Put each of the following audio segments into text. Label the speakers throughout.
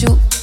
Speaker 1: you.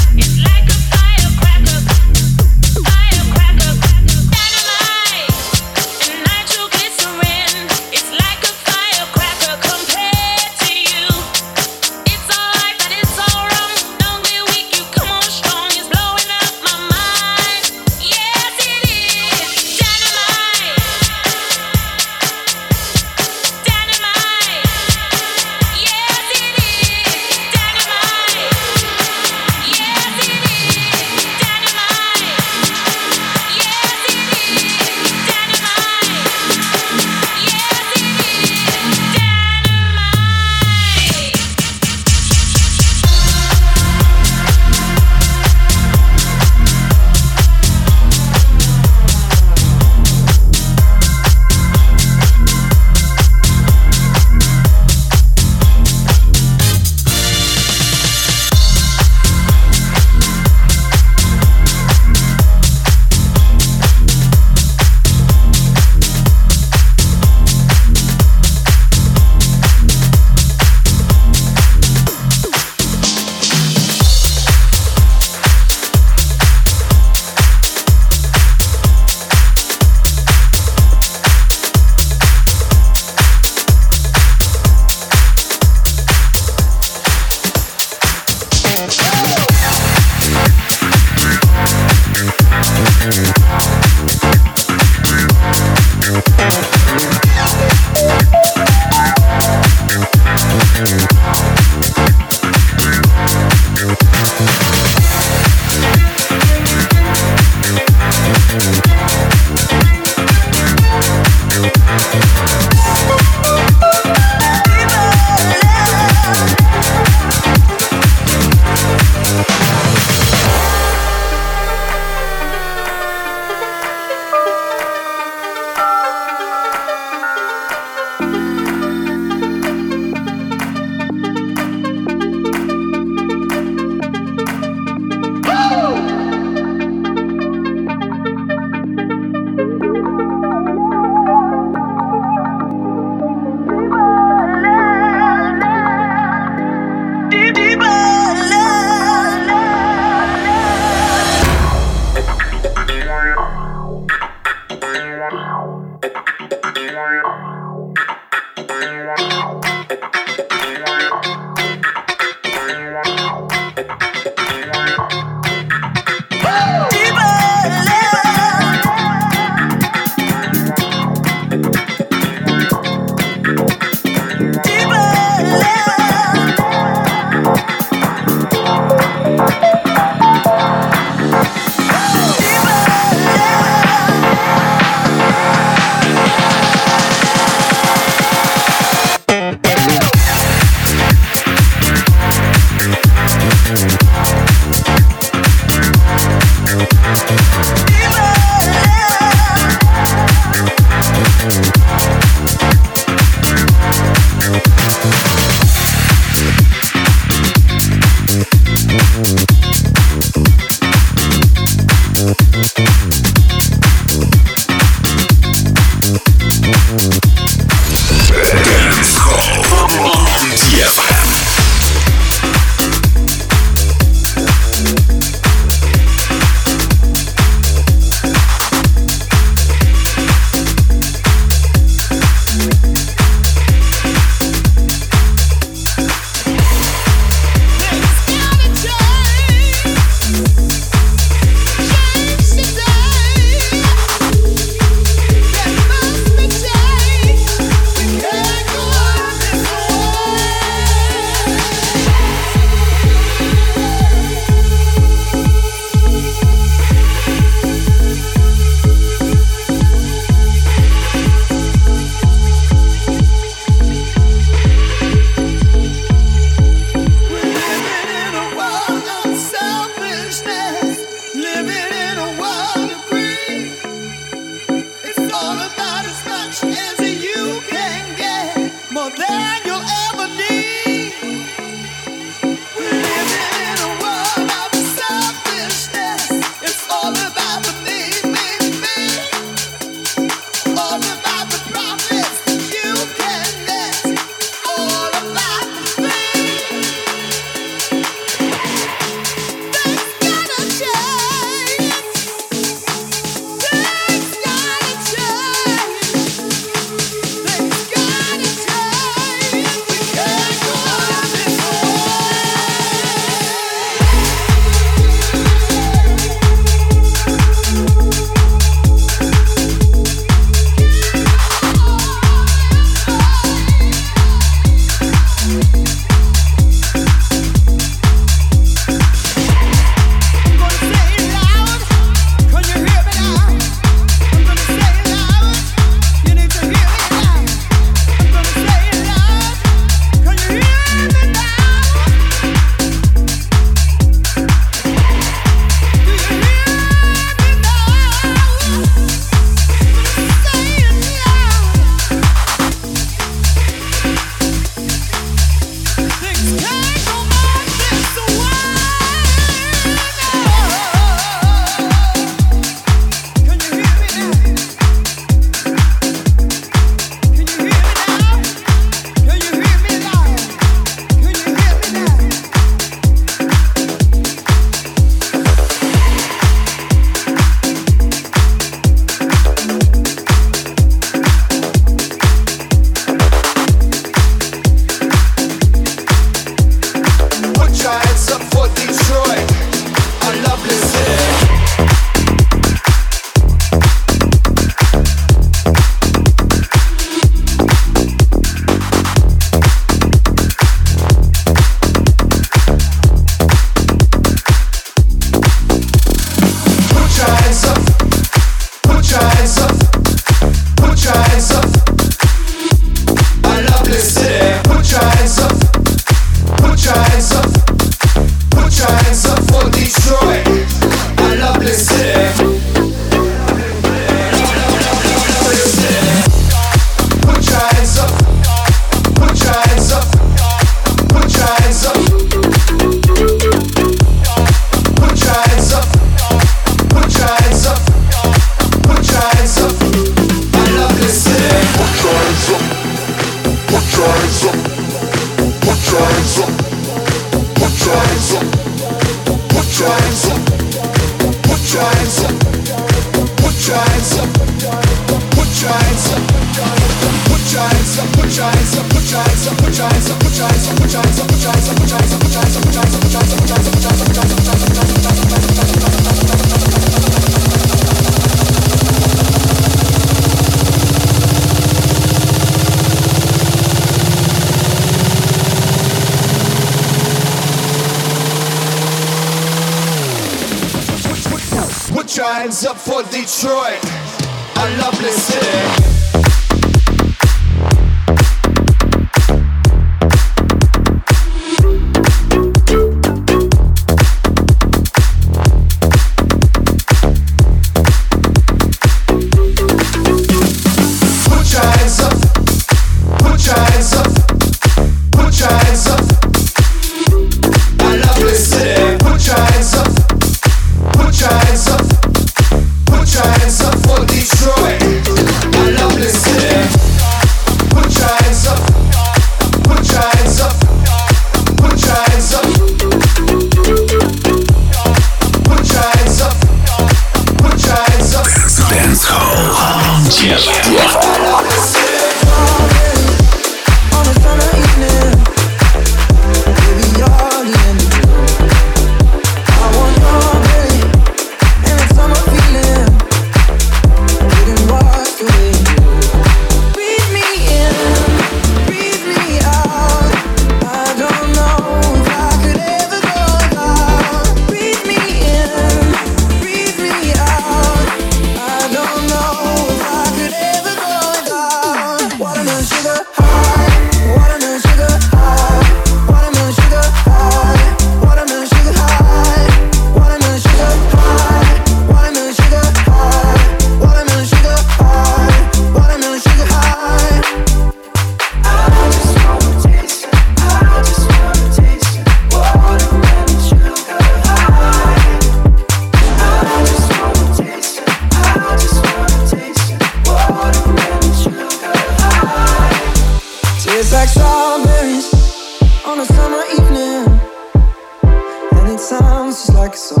Speaker 2: sounds just like a song.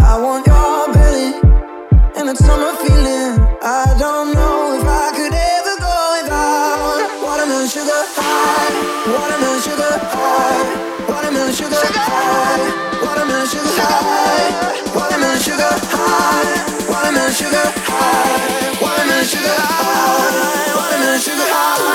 Speaker 2: I want your belly and a summer feeling. I don't know if I could ever go without watermelon sugar high, watermelon sugar high, watermelon sugar high, watermelon sugar high, watermelon sugar high, watermelon sugar high, watermelon sugar high, watermelon sugar high.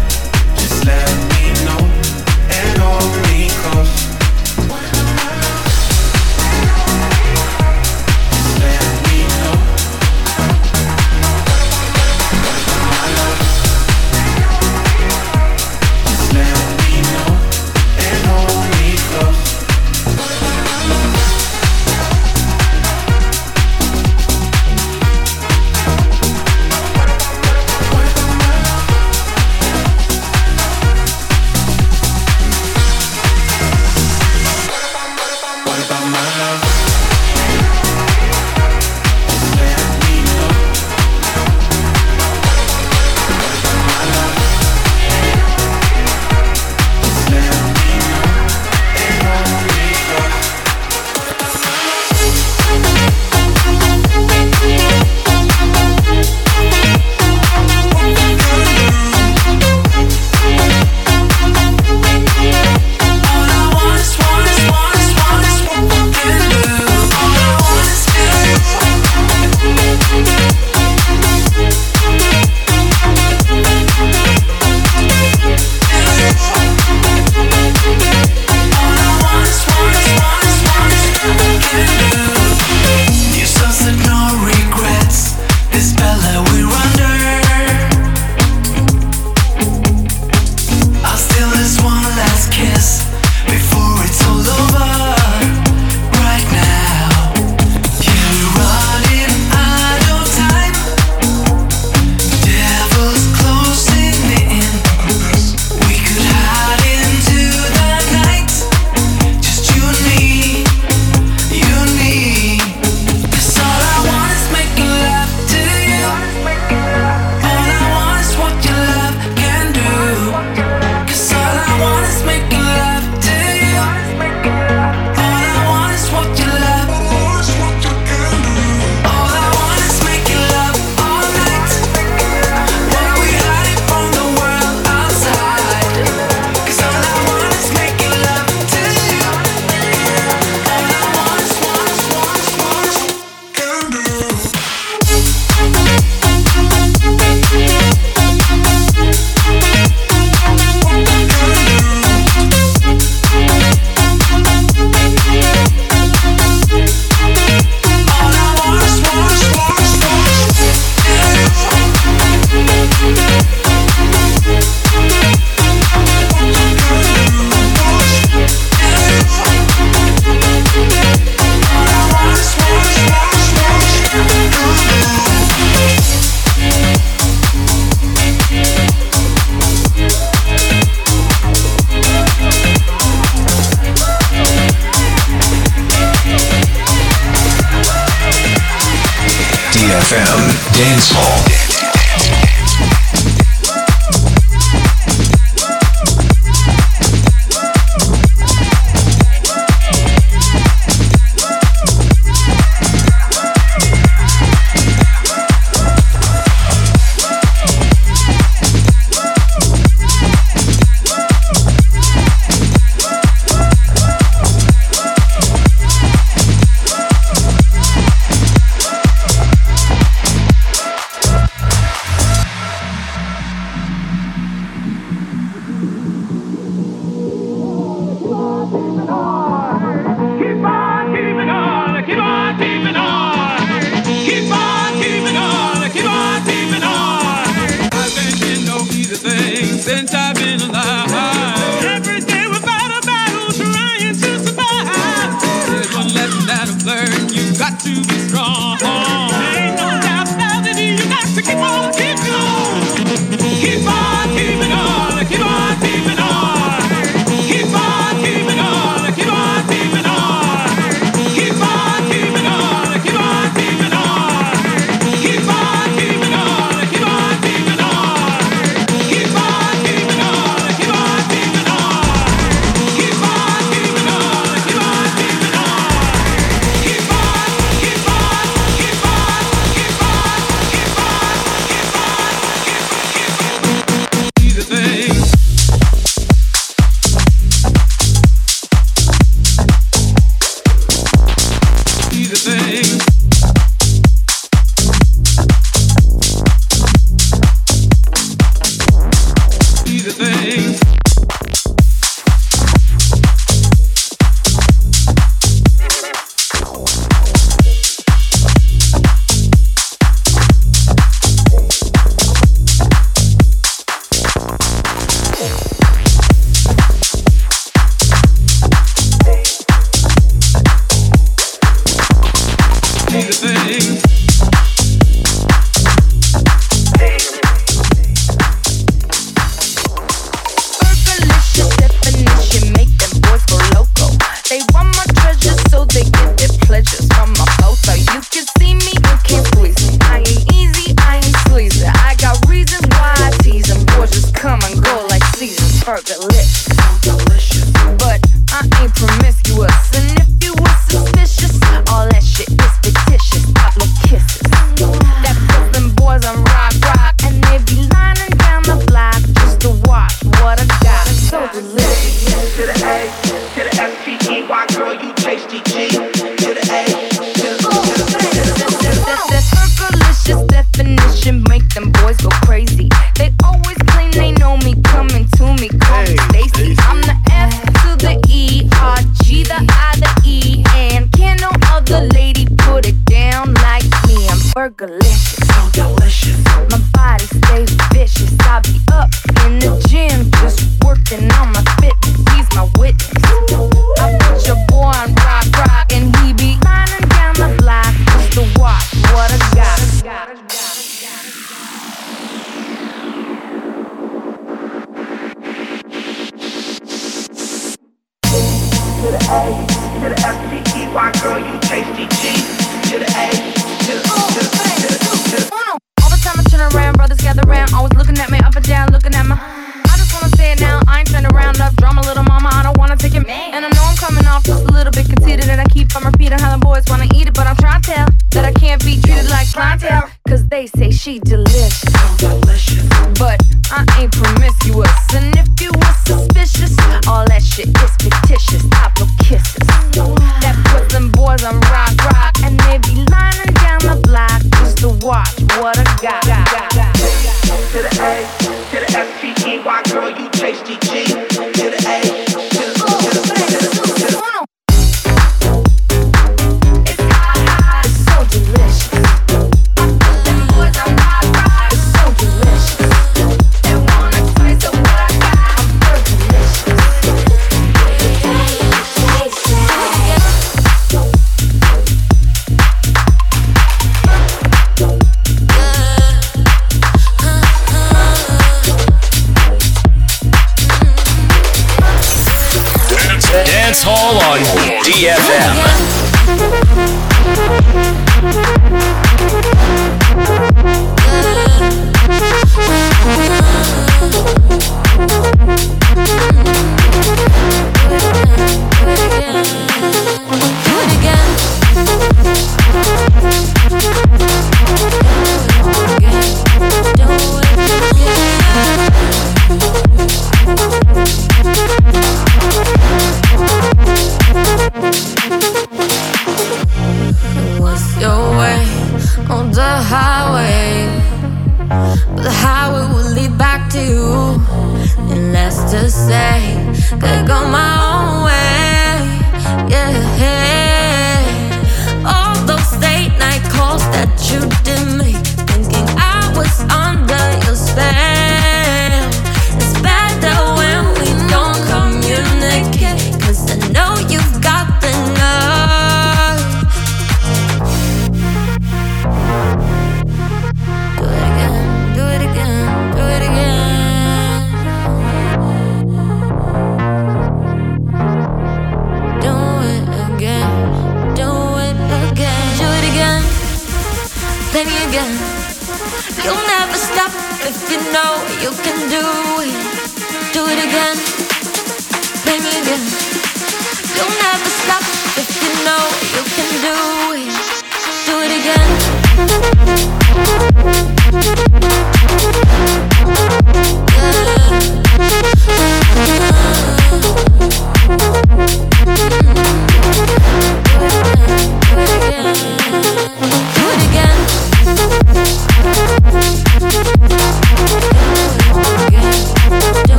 Speaker 3: Just let me know, and hold me close.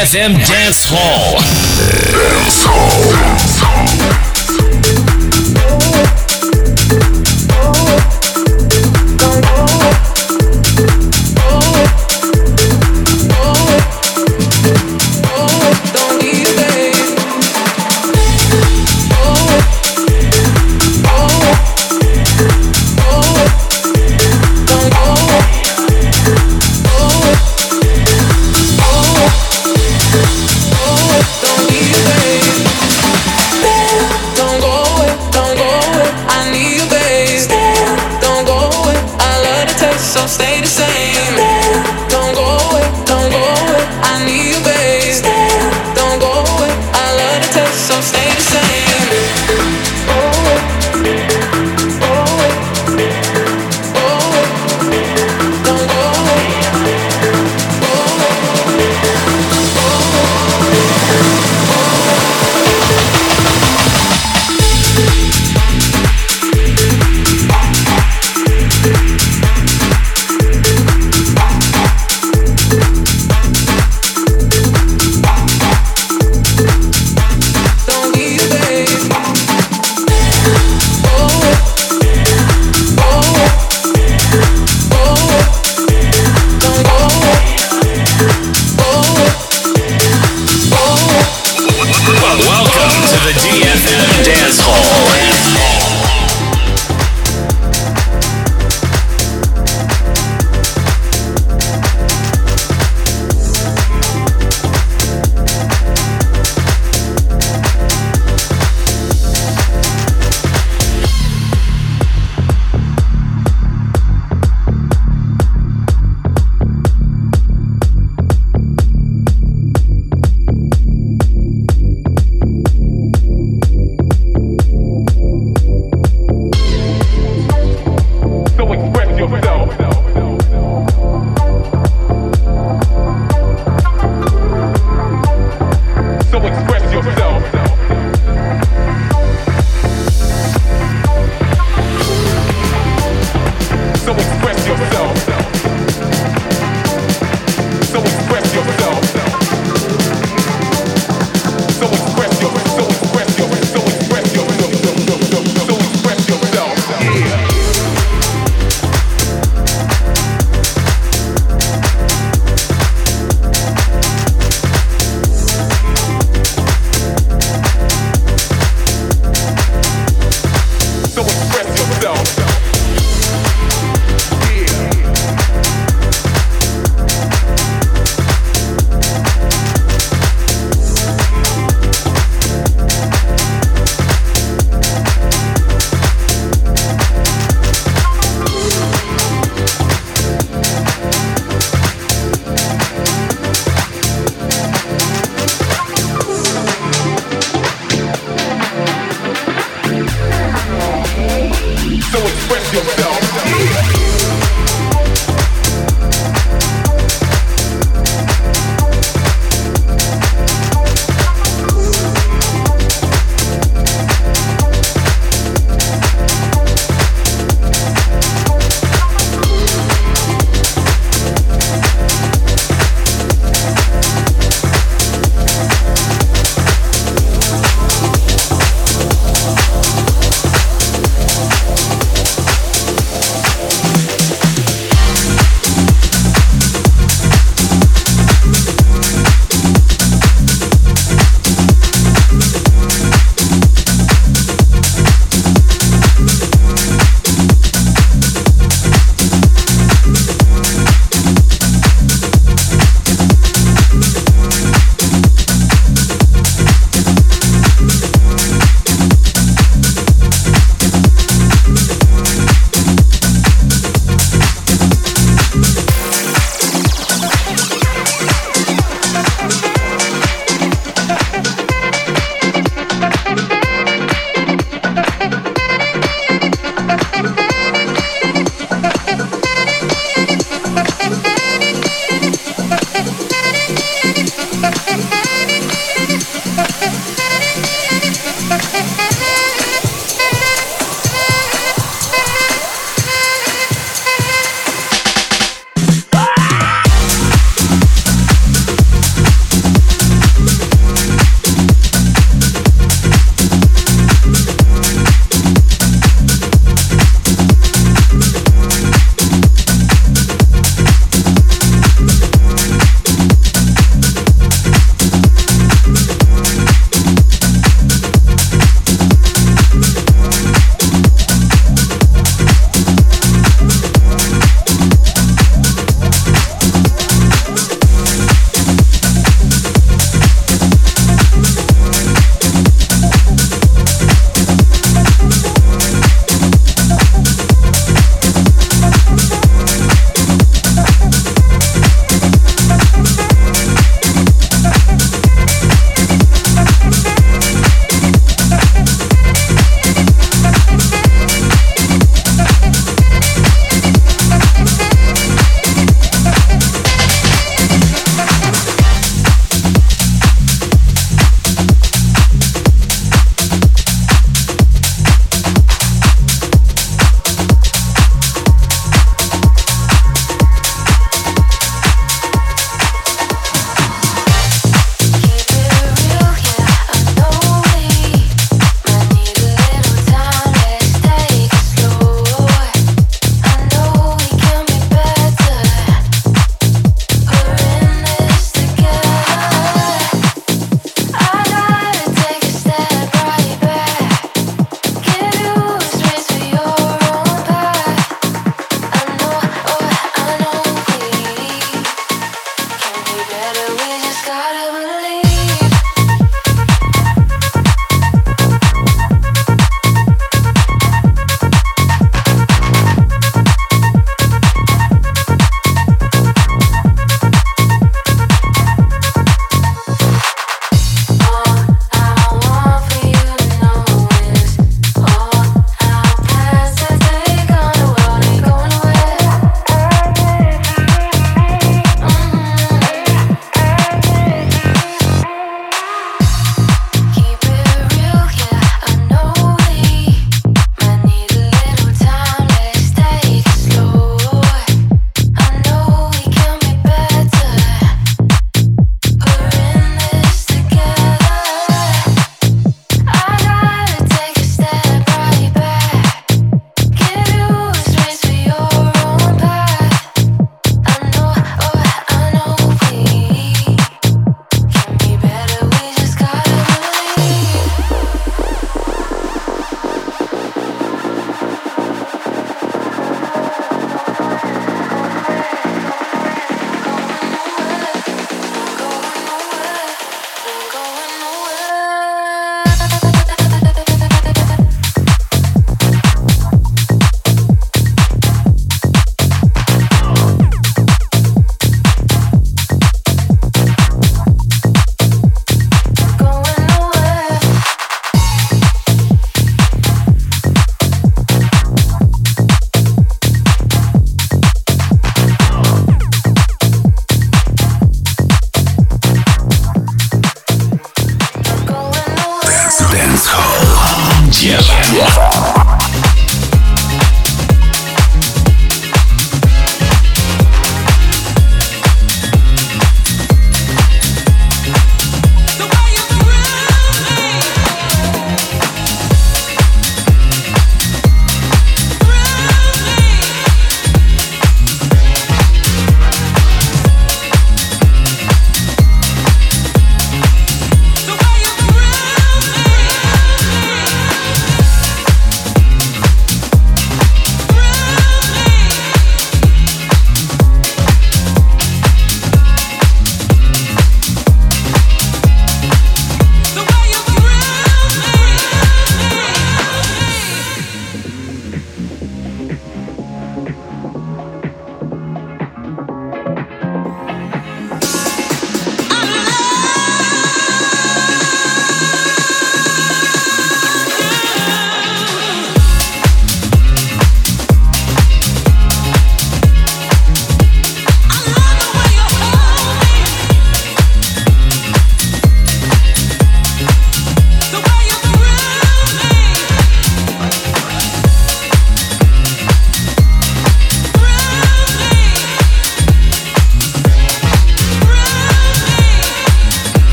Speaker 4: DFM Dance Hall. Dance Hall.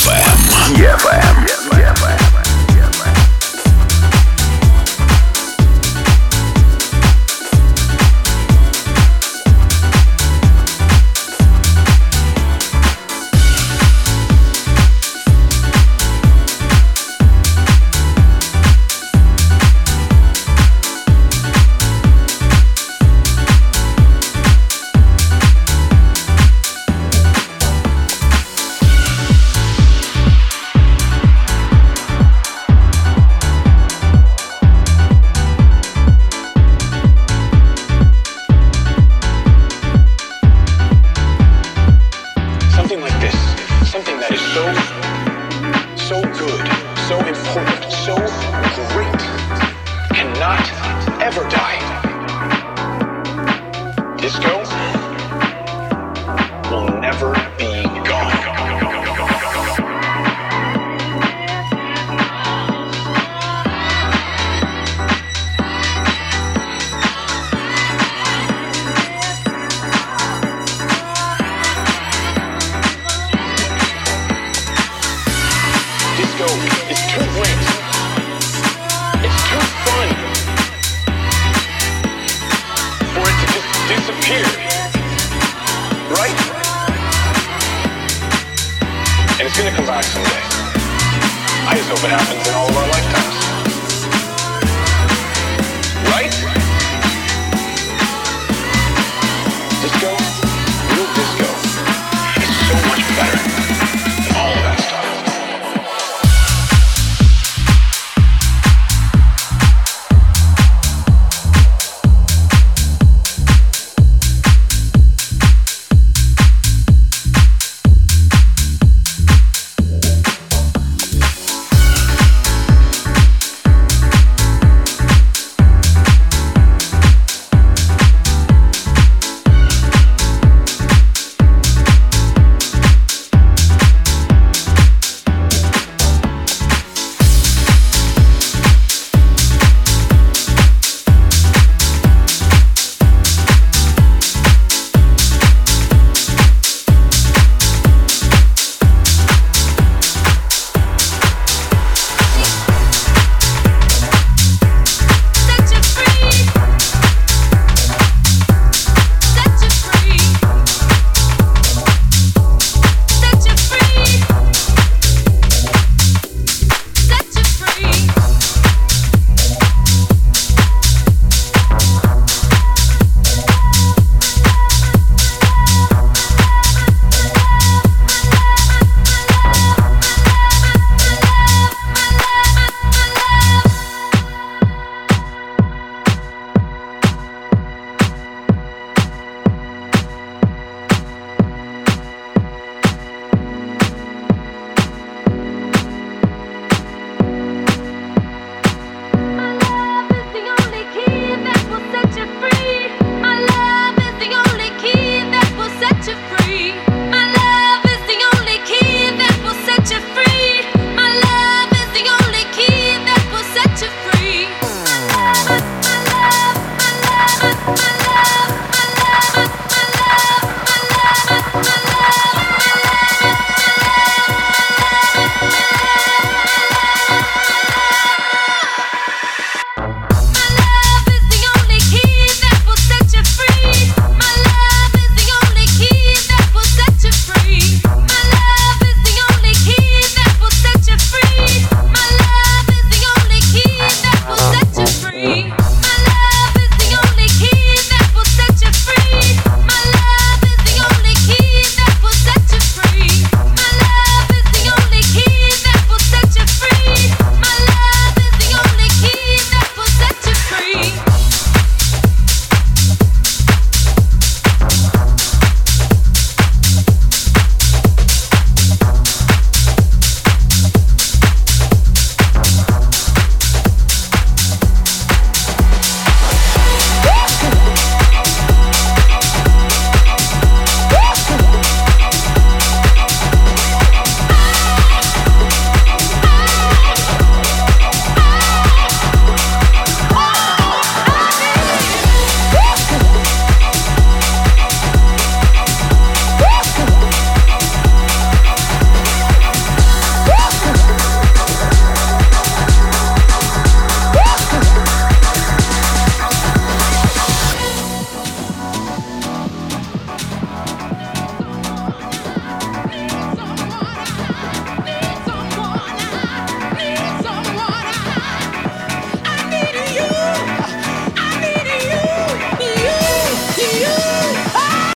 Speaker 4: DFM. DFM.